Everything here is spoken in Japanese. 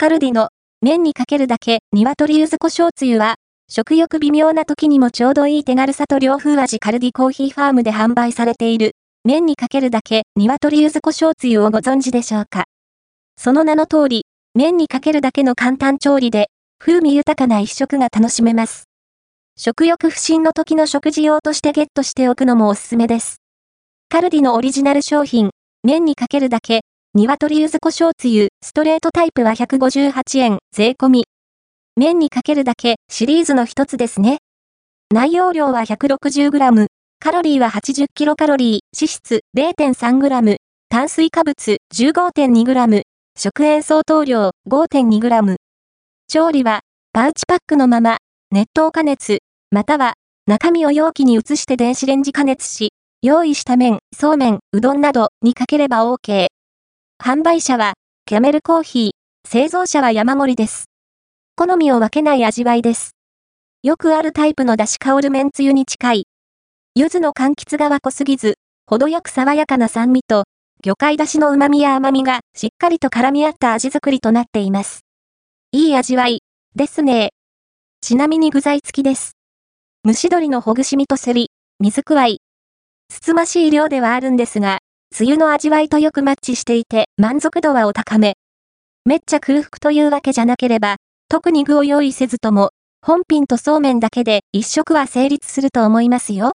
カルディの麺にかけるだけ鶏柚子胡椒つゆは、食欲微妙な時にもちょうどいい手軽さと洋風味カルディコーヒーファームで販売されている、麺にかけるだけ鶏柚子胡椒つゆをご存知でしょうか。その名の通り、麺にかけるだけの簡単調理で、風味豊かな一食が楽しめます。食欲不振の時の食事用としてゲットしておくのもおすすめです。カルディのオリジナル商品、麺にかけるだけ、鶏柚子胡椒つゆ、ストレートタイプは158円、税込み。麺にかけるだけ、シリーズの一つですね。内容量は 160g、カロリーは 80kcal、脂質 0.3g、炭水化物 15.2g、食塩相当量 5.2g。調理は、パウチパックのまま、熱湯加熱、または、中身を容器に移して電子レンジ加熱し、用意した麺、そうめん、うどんなどにかければ OK。販売者は、キャメルコーヒー、製造者は山盛りです。好みを分けない味わいです。よくあるタイプの出し香る麺つゆに近い。柚子の柑橘がは濃すぎず、程よく爽やかな酸味と、魚介だしの旨味や甘みがしっかりと絡み合った味作りとなっています。いい味わい、ですね。ちなみに具材付きです。蒸し鶏のほぐし身とせり、水加い。つつましい量ではあるんですが、梅雨の味わいとよくマッチしていて満足度はお高め。めっちゃ空腹というわけじゃなければ、特に具を用意せずとも、本品とそうめんだけで一食は成立すると思いますよ。